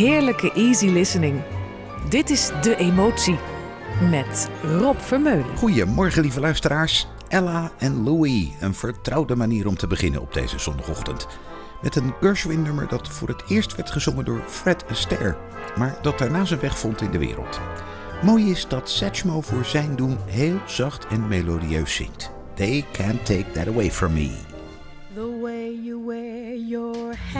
heerlijke easy listening. Dit is De Emotie met Rob Vermeulen. Goedemorgen, lieve luisteraars. Ella en Louis, een vertrouwde manier om te beginnen op deze zondagochtend. Met een Gershwin-nummer dat voor het eerst werd gezongen door Fred Astaire, maar dat daarna zijn weg vond in de wereld. Mooi is dat Satchmo voor zijn doen heel zacht en melodieus zingt. They can't take that away from me. The way you wear your hat,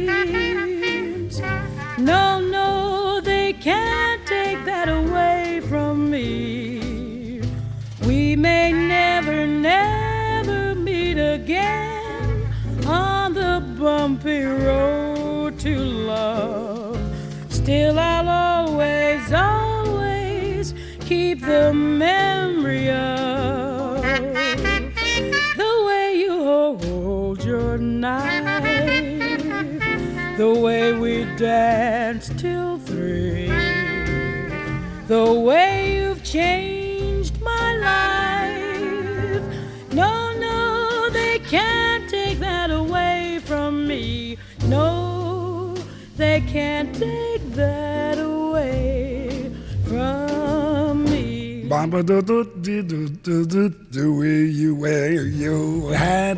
No, no, they can't take that away from me. We may never, never meet again on the bumpy road to love. Still, I'll always, always keep the memory of the way you hold your knife, the way we danced till three, the way you've changed my life. No, no, they can't take that away from me. No, they can't take that away from me. Bamba do do do do do do the way you wear your hat,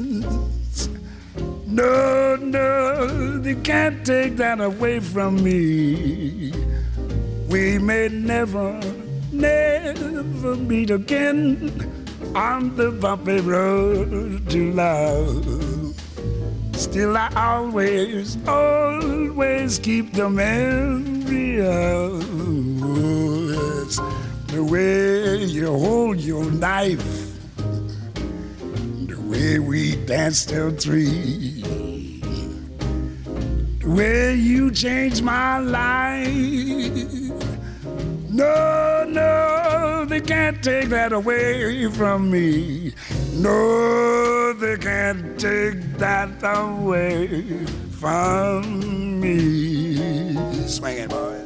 No, no, they can't take that away from me. We may never, never meet again on the bumpy road to love. Still, I always, always keep the memory of yes, the way you hold your knife way we danced till three, the way you changed my life. No, no, they can't take that away from me. No, they can't take that away from me. Swing it, boys.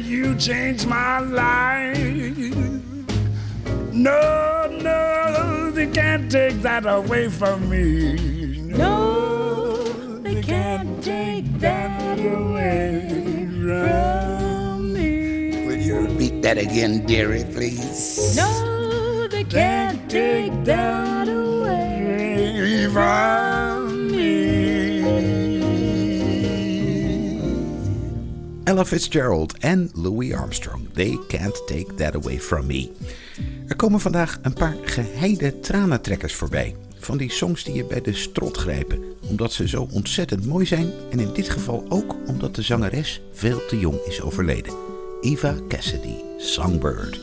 You changed my life. No, no, they can't take that away from me. No, they can't take that away from me. Will you repeat that again, dearie, please? No, they can't take that away from me. Ella Fitzgerald en Louis Armstrong. They can't take that away from me. Er komen vandaag een paar geheide tranentrekkers voorbij. Van die songs die je bij de strot grijpen, omdat ze zo ontzettend mooi zijn en in dit geval ook omdat de zangeres veel te jong is overleden. Eva Cassidy, Songbird.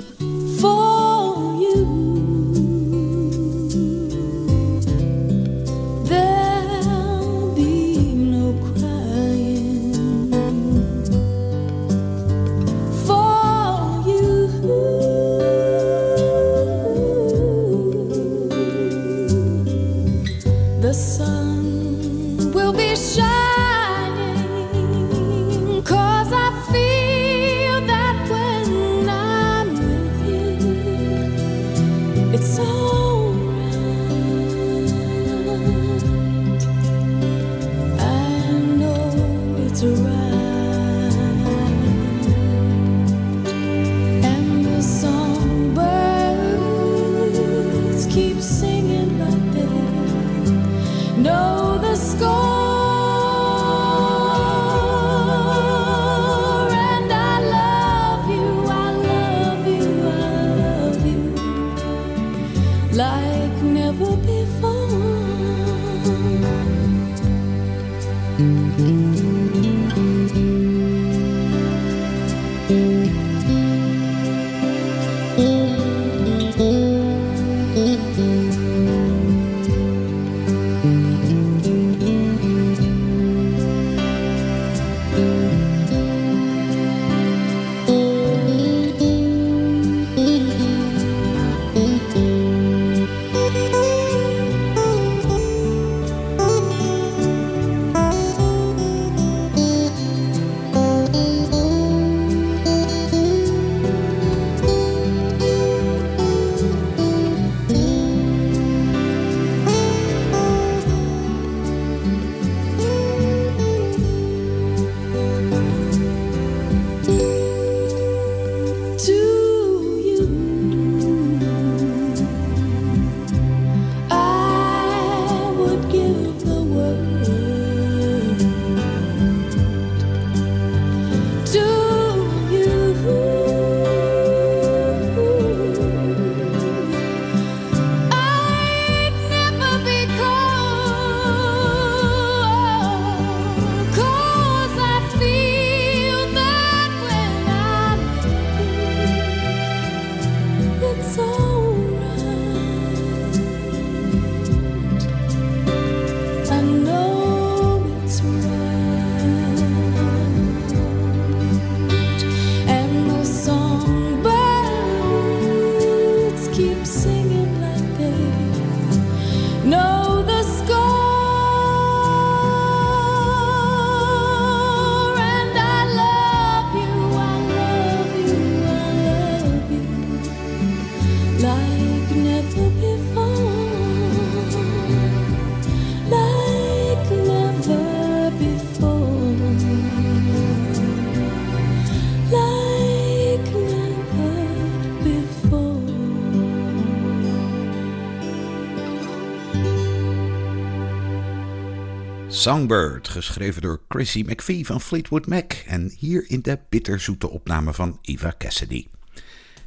Songbird, geschreven door Chrissy McVie van Fleetwood Mac en hier in de bitterzoete opname van Eva Cassidy.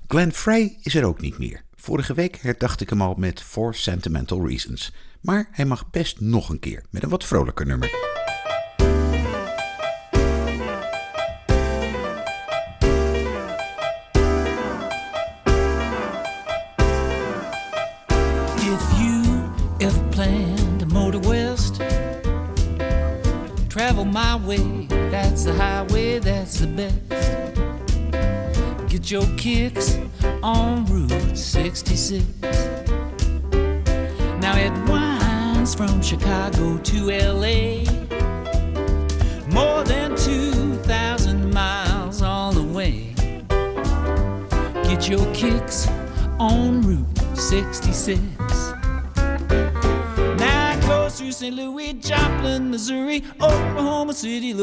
Glenn Frey is er ook niet meer. Vorige week herdacht ik hem al met For Sentimental Reasons. Maar hij mag best nog een keer met een wat vrolijker nummer. Travel my way. That's the highway, that's the best. Get your kicks on Route 66. Now it winds from Chicago to LA.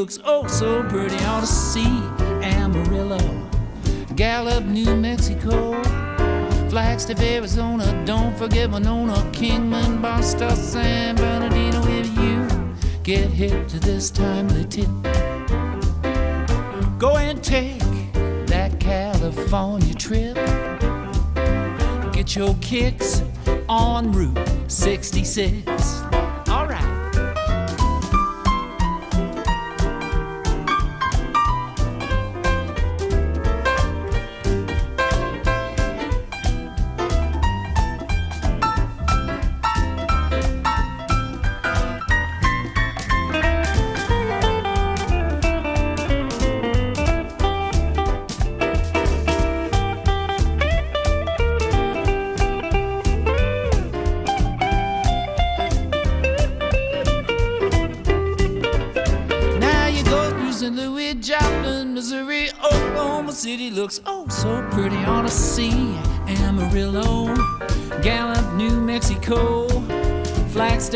Looks oh so pretty. Ought to see Amarillo, Gallup, New Mexico, Flagstaff, Arizona. Don't forget Winona, Kingman, Barstow, San Bernardino. If you get hip to this timely tip, go and take that California trip. Get your kicks on Route 66.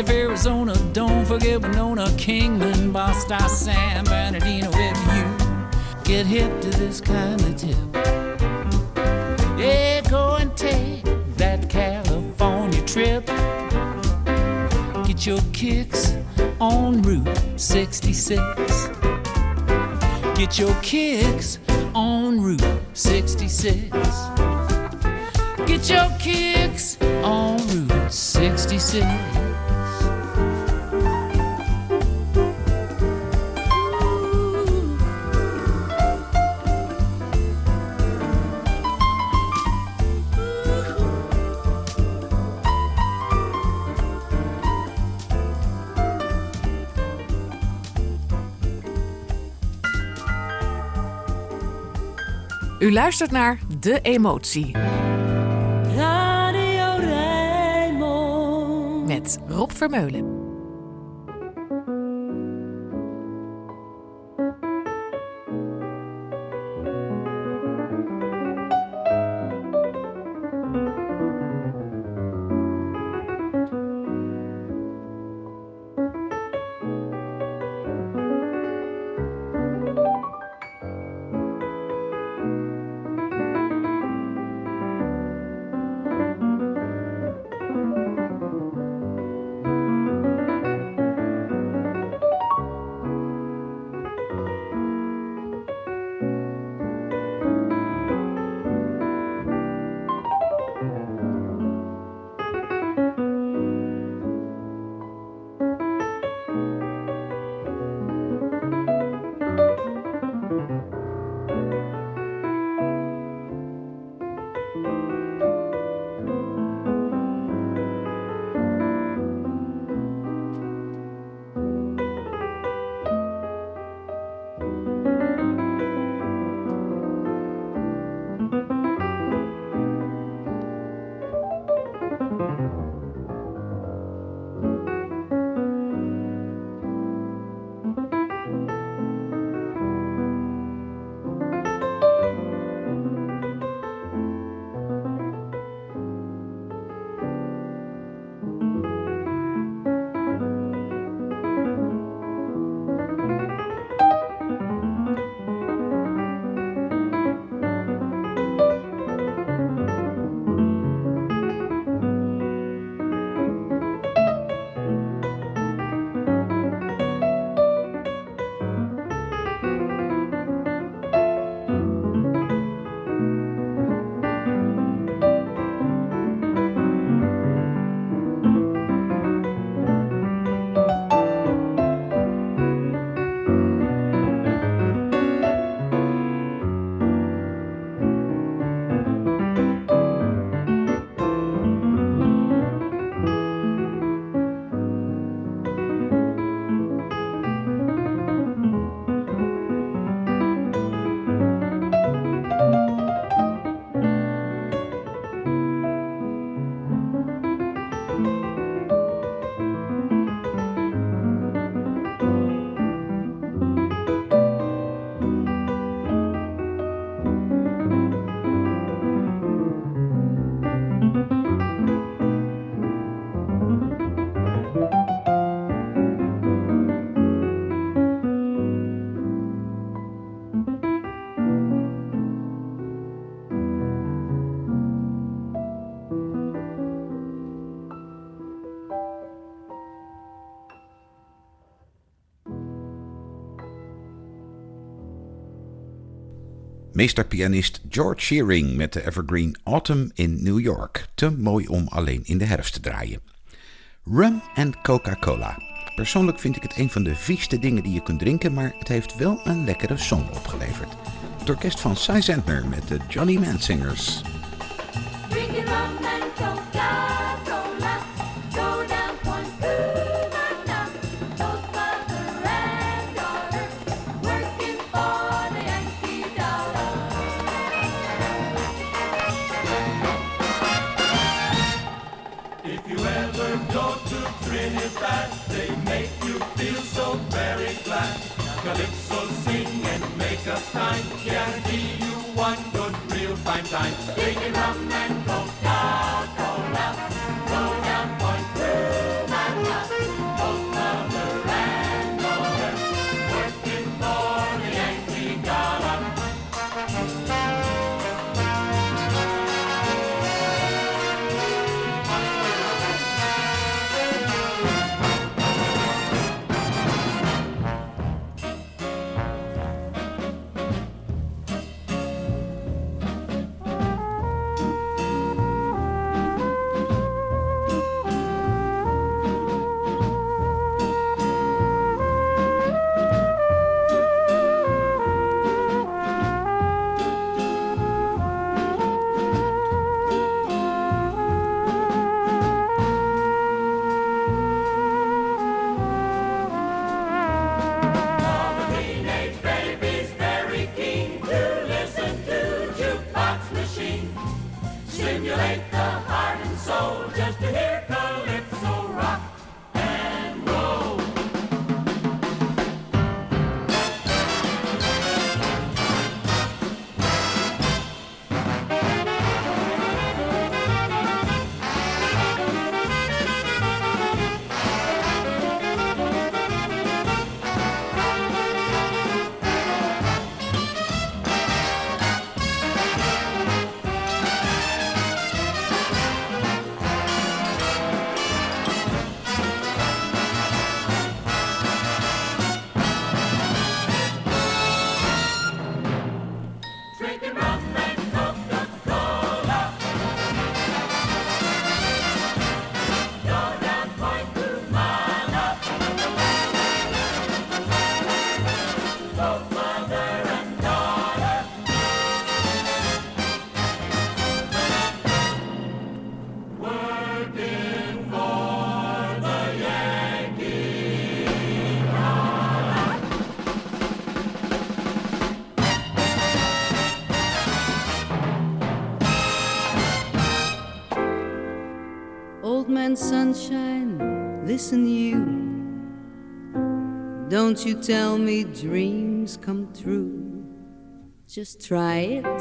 Flagstaff, Arizona. Don't forget Winona, Kingman, Barstow, San Bernardino. If you get hip to this kind of tip, yeah, go and take that California trip. Get your kicks on Route 66. Get your kicks on Route 66. Luistert naar De Emotie Radio Rijnmond. met Rob Vermeulen. Meesterpianist George Shearing met de evergreen Autumn in New York. Te mooi om alleen in de herfst te draaien. Rum en Coca-Cola. Persoonlijk vind ik het een van de vieste dingen die je kunt drinken, maar het heeft wel een lekkere song opgeleverd. Het orkest van Cy Zentner met de Johnny Man Singers. Man sunshine, listen you. Don't you tell me dreams come true. Just try it.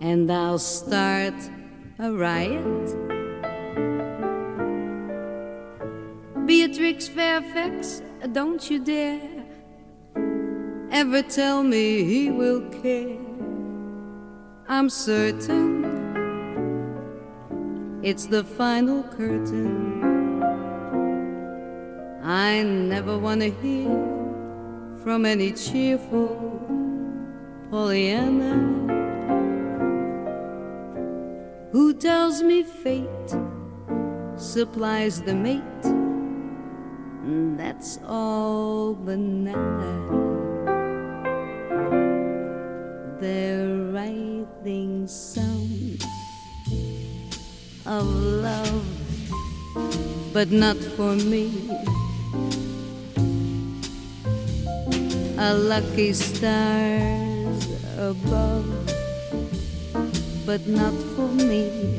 And I'll start a riot. Beatrix Fairfax, don't you dare ever tell me he will care. I'm certain it's the final curtain. I never want to hear from any cheerful Pollyanna who tells me fate supplies the mate. And That's all banana. They're writing songs of love, but not for me. A lucky stars above, but not for me.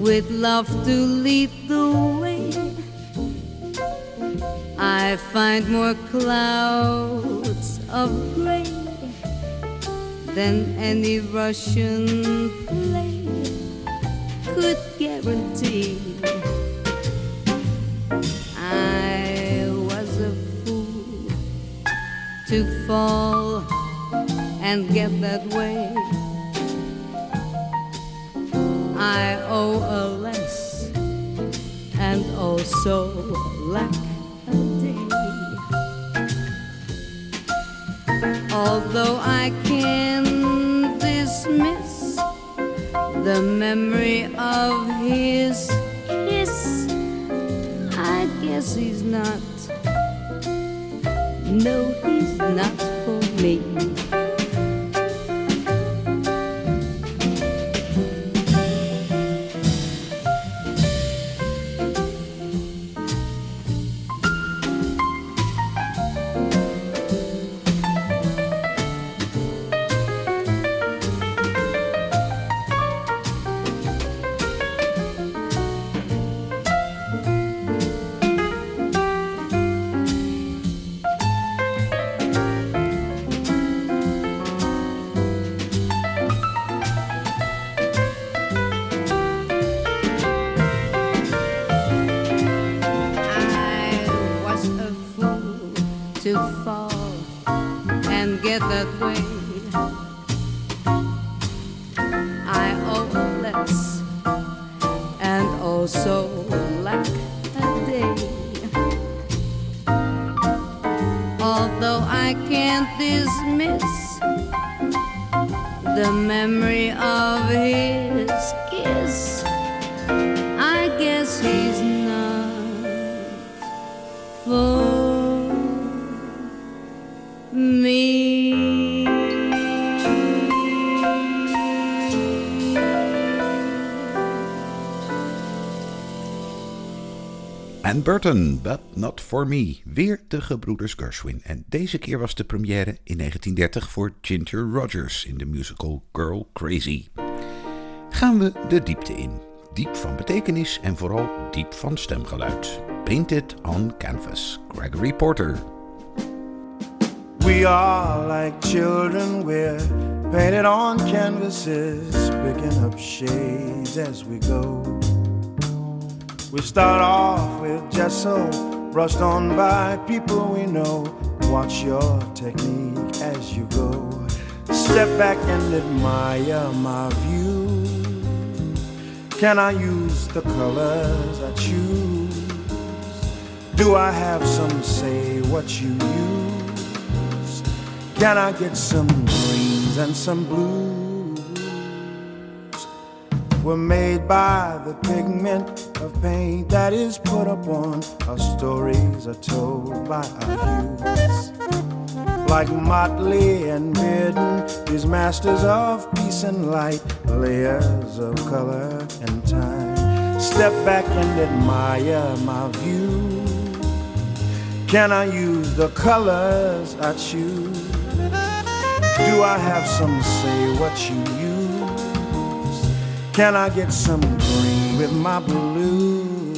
With love to lead the way, I find more clouds of gray than any Russian play could guarantee. I was a fool to fall and get that way. I owe a less and also lack Although I can dismiss the memory of his kiss, I guess he's not. No, he's not for me. And Burton, But Not For Me. Weer de gebroeders Gershwin. En deze keer was de première in 1930 voor Ginger Rogers in de musical Girl Crazy. Gaan we de diepte in. Diep van betekenis en vooral diep van stemgeluid. Painted on Canvas. Gregory Porter. We are like children, we're painted on canvases, picking up shades as we go. We start off with gesso, brushed on by people we know. Watch your technique as you go. Step back and admire my view. Can I use the colors I choose? Do I have some say what you use? Can I get some greens and some blues? We're made by the pigment of paint that is put upon our stories are told by our hues. Like Motley and Bearden, these masters of peace and light, layers of color and time. Step back and admire my view. Can I use the colors I choose? Do I have some say what you use? Can I get some green with my blue?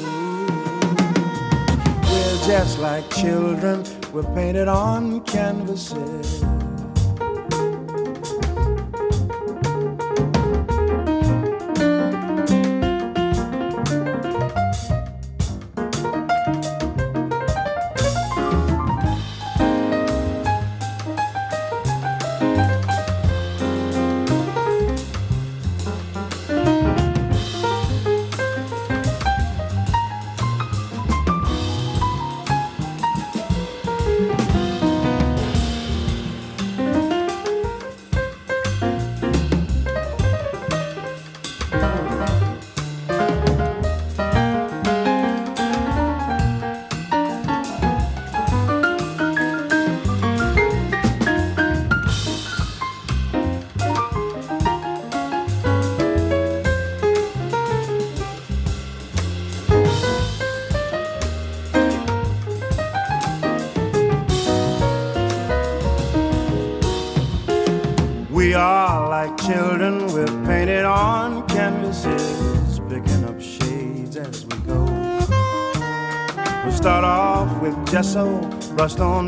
We're just like children, we're painted on canvases.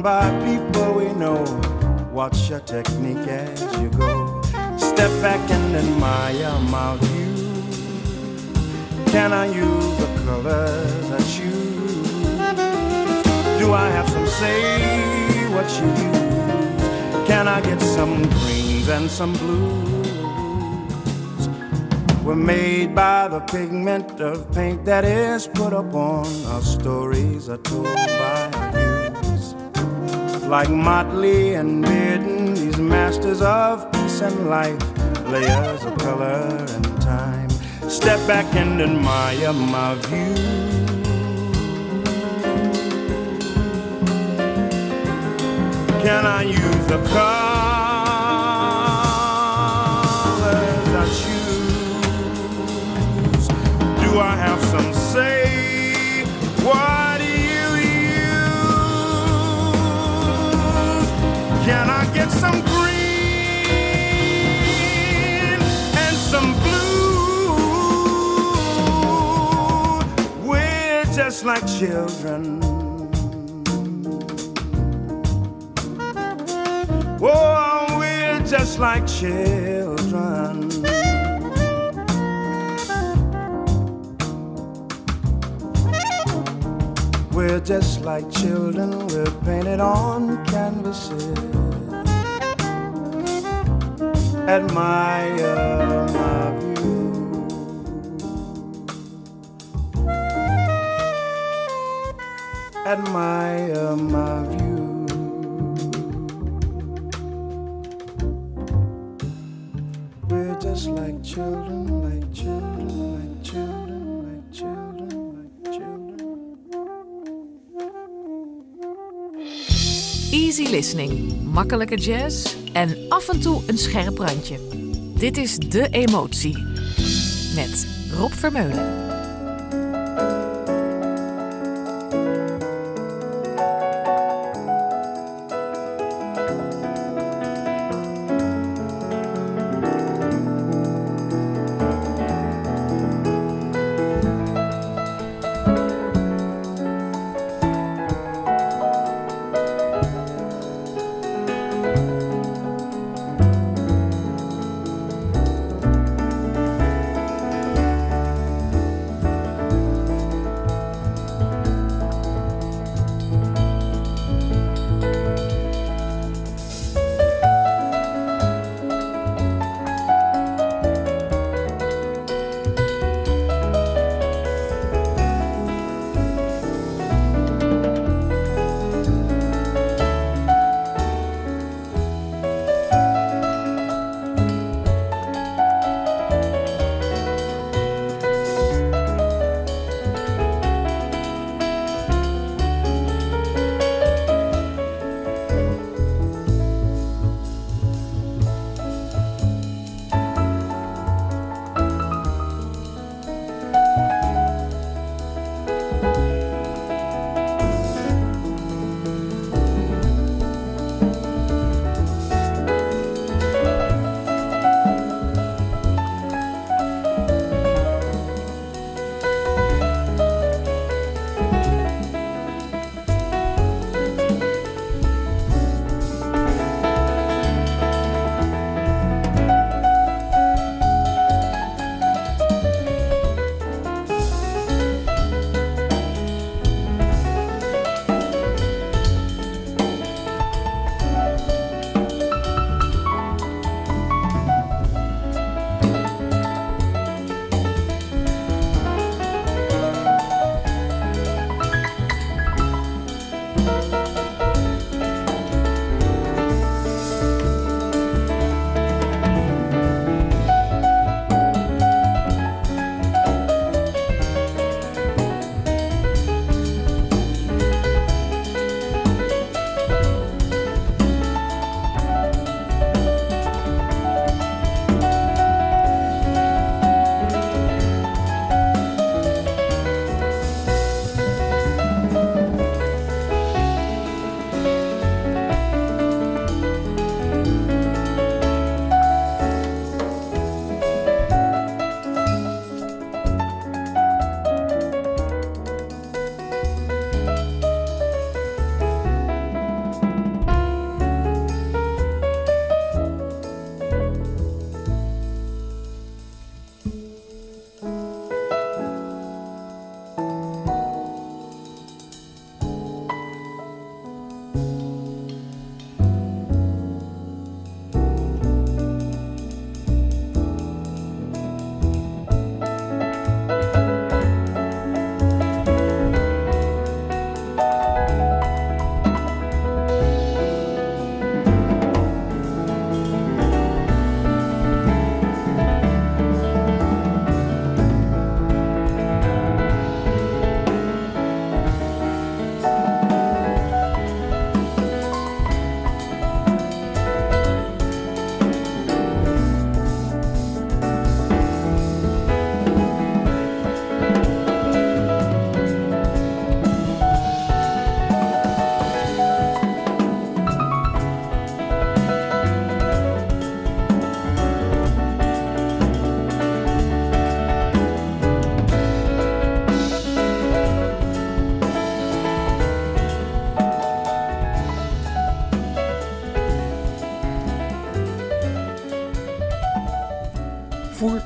By people we know. Watch your technique as you go. Step back and admire my view. Can I use the colors I choose? Do I have some say what you use? Can I get some greens and some blues? We're made by the pigment of paint that is put upon our stories are told by. Like Motley and Bearden, these masters of peace and life, layers of color and time. Step back and admire my view. Can I use the colors just like children. Oh, we're just like children. We're just like children, we're painted on canvases. Admire my Admire my view. We're just like children, like children, like children, like children, like children. Easy listening, makkelijke jazz en af en toe een scherp randje. Dit is De Emotie met Rob Vermeulen.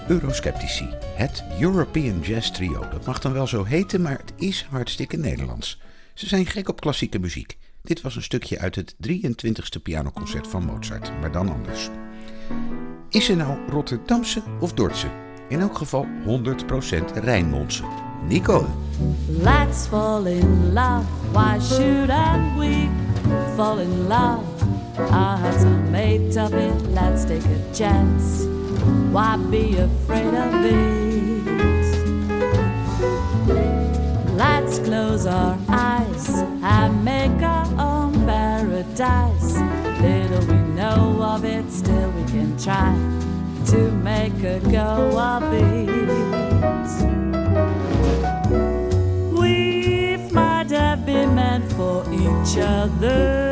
Eurosceptici, het European Jazz Trio. Dat mag dan wel zo heten, maar het is hartstikke Nederlands. Ze zijn gek op klassieke muziek. Dit was een stukje uit het 23e pianoconcert van Mozart, maar dan anders. Is ze nou Rotterdamse of Dordtse? In elk geval 100% Rijnmondse. Nicole. Let's fall in love. Why shouldn't we fall in love? Our hearts are made of it. Let's take a chance. Why be afraid of it? Let's close our eyes and make our own paradise. Little we know of it, still we can try to make a go of it. We might have been meant for each other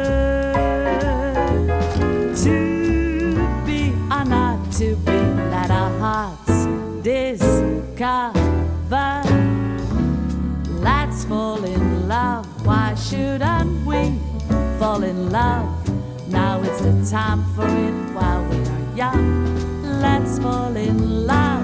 Why shouldn't we fall in love? Now it's the time for it while we are young. Let's fall in love.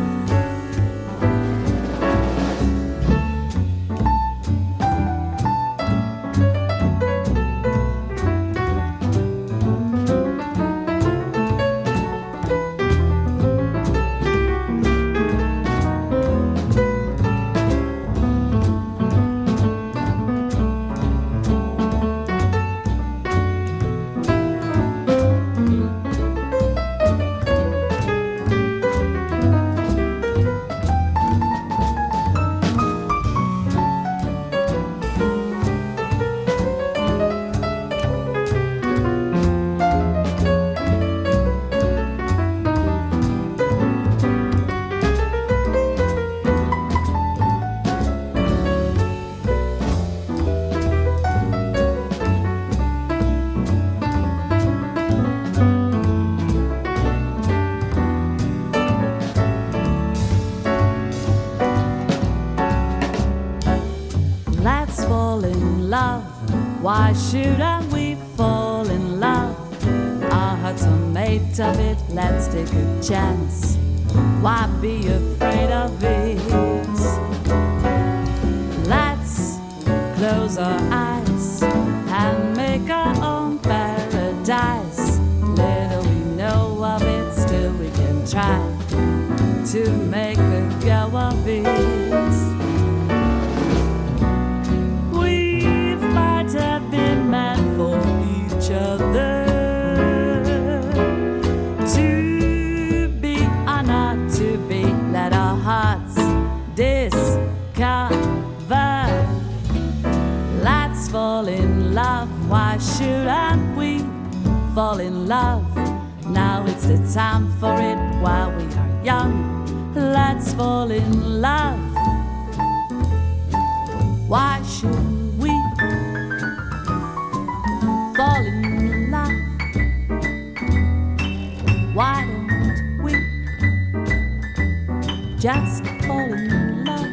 Just fall in love?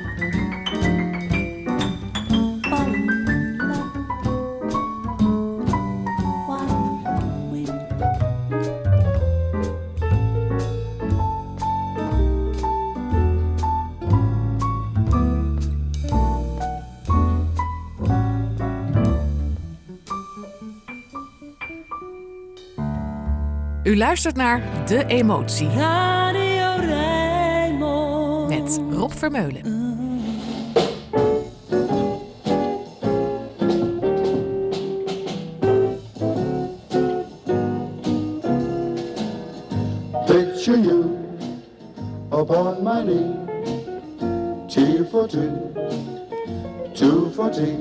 Fall in love. Why we? U luistert naar De Emotie Rob Vermeulen. Picture you upon my knee, T for two, two for tea,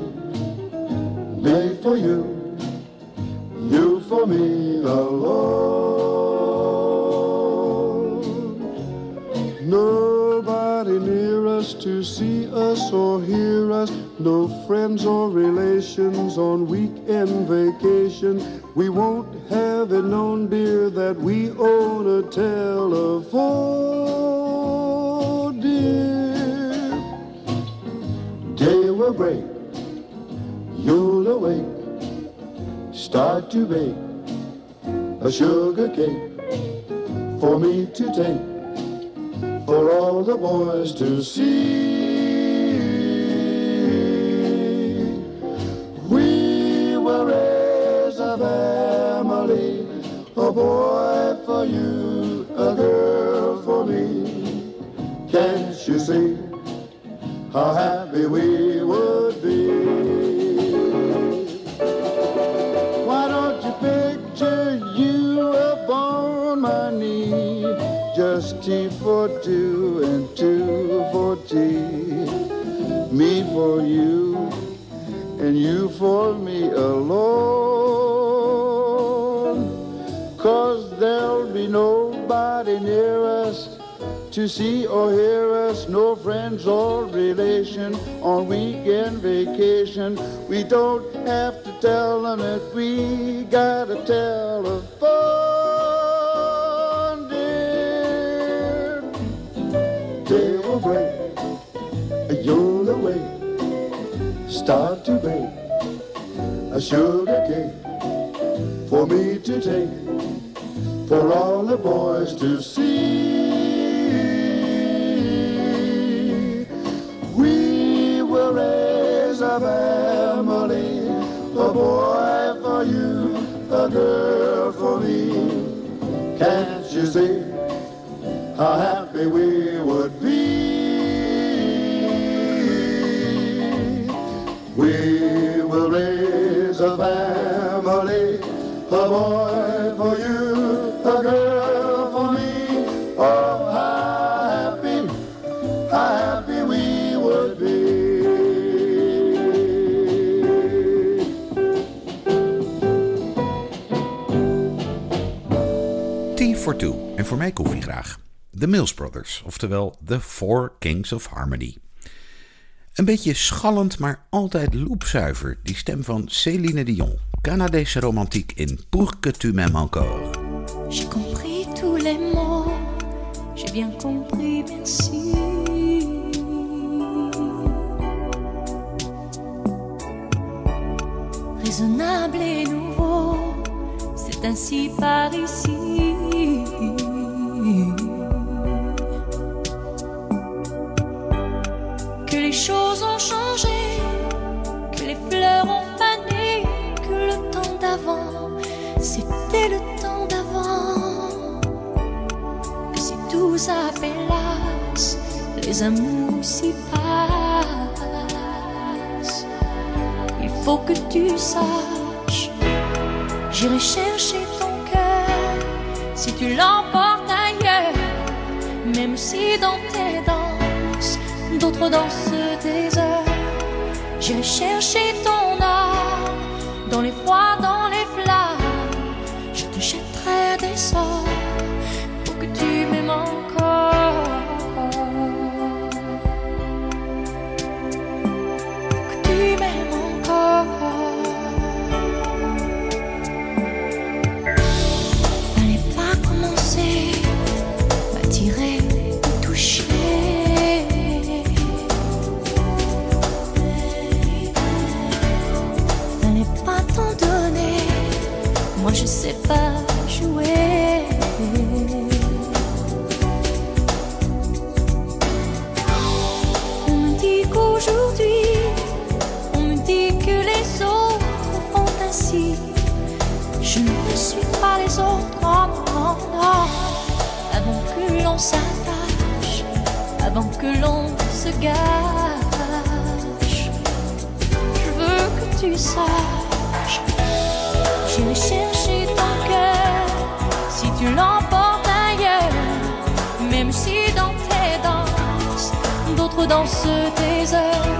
We won't have it known, dear, that we own a telephone, dear. Day will break, you'll awake, start to bake a sugar cake for me to take for all the boys to see. Boy for you, a girl for me. Can't you see how happy we would be? Why don't you picture you upon my knee? Just Tea for two and two for tea. Me for you and you for me alone. To see or hear us, no friends or relation on weekend vacation. We don't have to tell them that we got a telephone, dear. Day will break, you'll away, start to bake a sugar cake for me to take, for all the boys to see. We will raise a family, a boy for you, a girl for me. Can't you see how happy we would be? We will raise a family, a boy for. En voor mij koffie graag. De Mills Brothers, oftewel The Four Kings of Harmony. Een beetje schallend, maar altijd loepzuiver. Die stem van Céline Dion. Canadese romantiek in Pour que tu m'aimes encore. J'ai compris tous les mots, j'ai bien compris, merci. Raisonnable et nouveau, c'est ainsi par ici. Que les choses ont changé, que les fleurs ont fané, que le temps d'avant, c'était le temps d'avant. Que si tout s'appelasse, les amours s'y passent. Il faut que tu saches, j'irai chercher ton cœur si tu l'emportes ailleurs, même si dans tes danses, d'autres dansent des heures. J'irai chercher ton âme dans les froids, dans J'irai chercher ton cœur si tu l'emportes ailleurs, même si dans tes danses, d'autres dansent tes heures.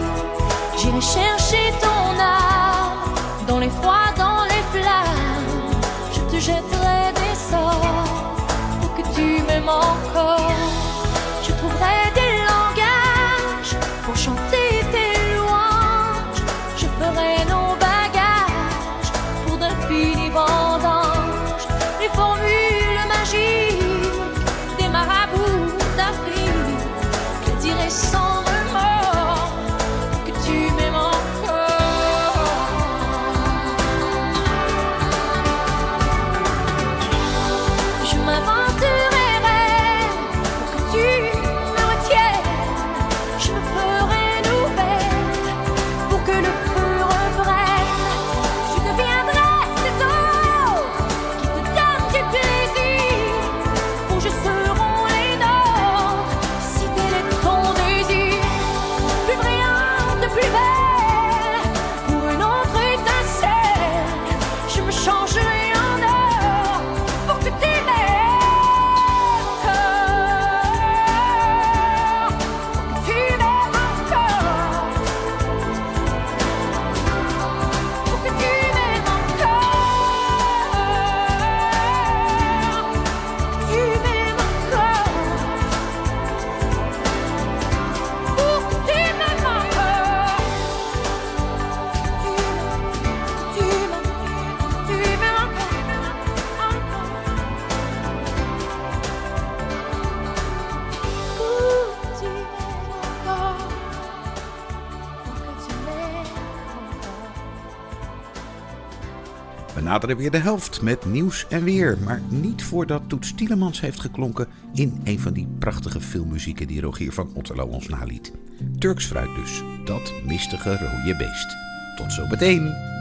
J'irai chercher ton âme dans les froids, dans les flammes. Je te jetterai des sorts pour que tu m'aimes encore. Naderen weer de helft met nieuws en weer. Maar niet voordat Toets Tielemans heeft geklonken in een van die prachtige filmmuzieken die Rogier van Otterlo ons naliet. Turks fruit dus, dat mistige rode beest. Tot zo meteen!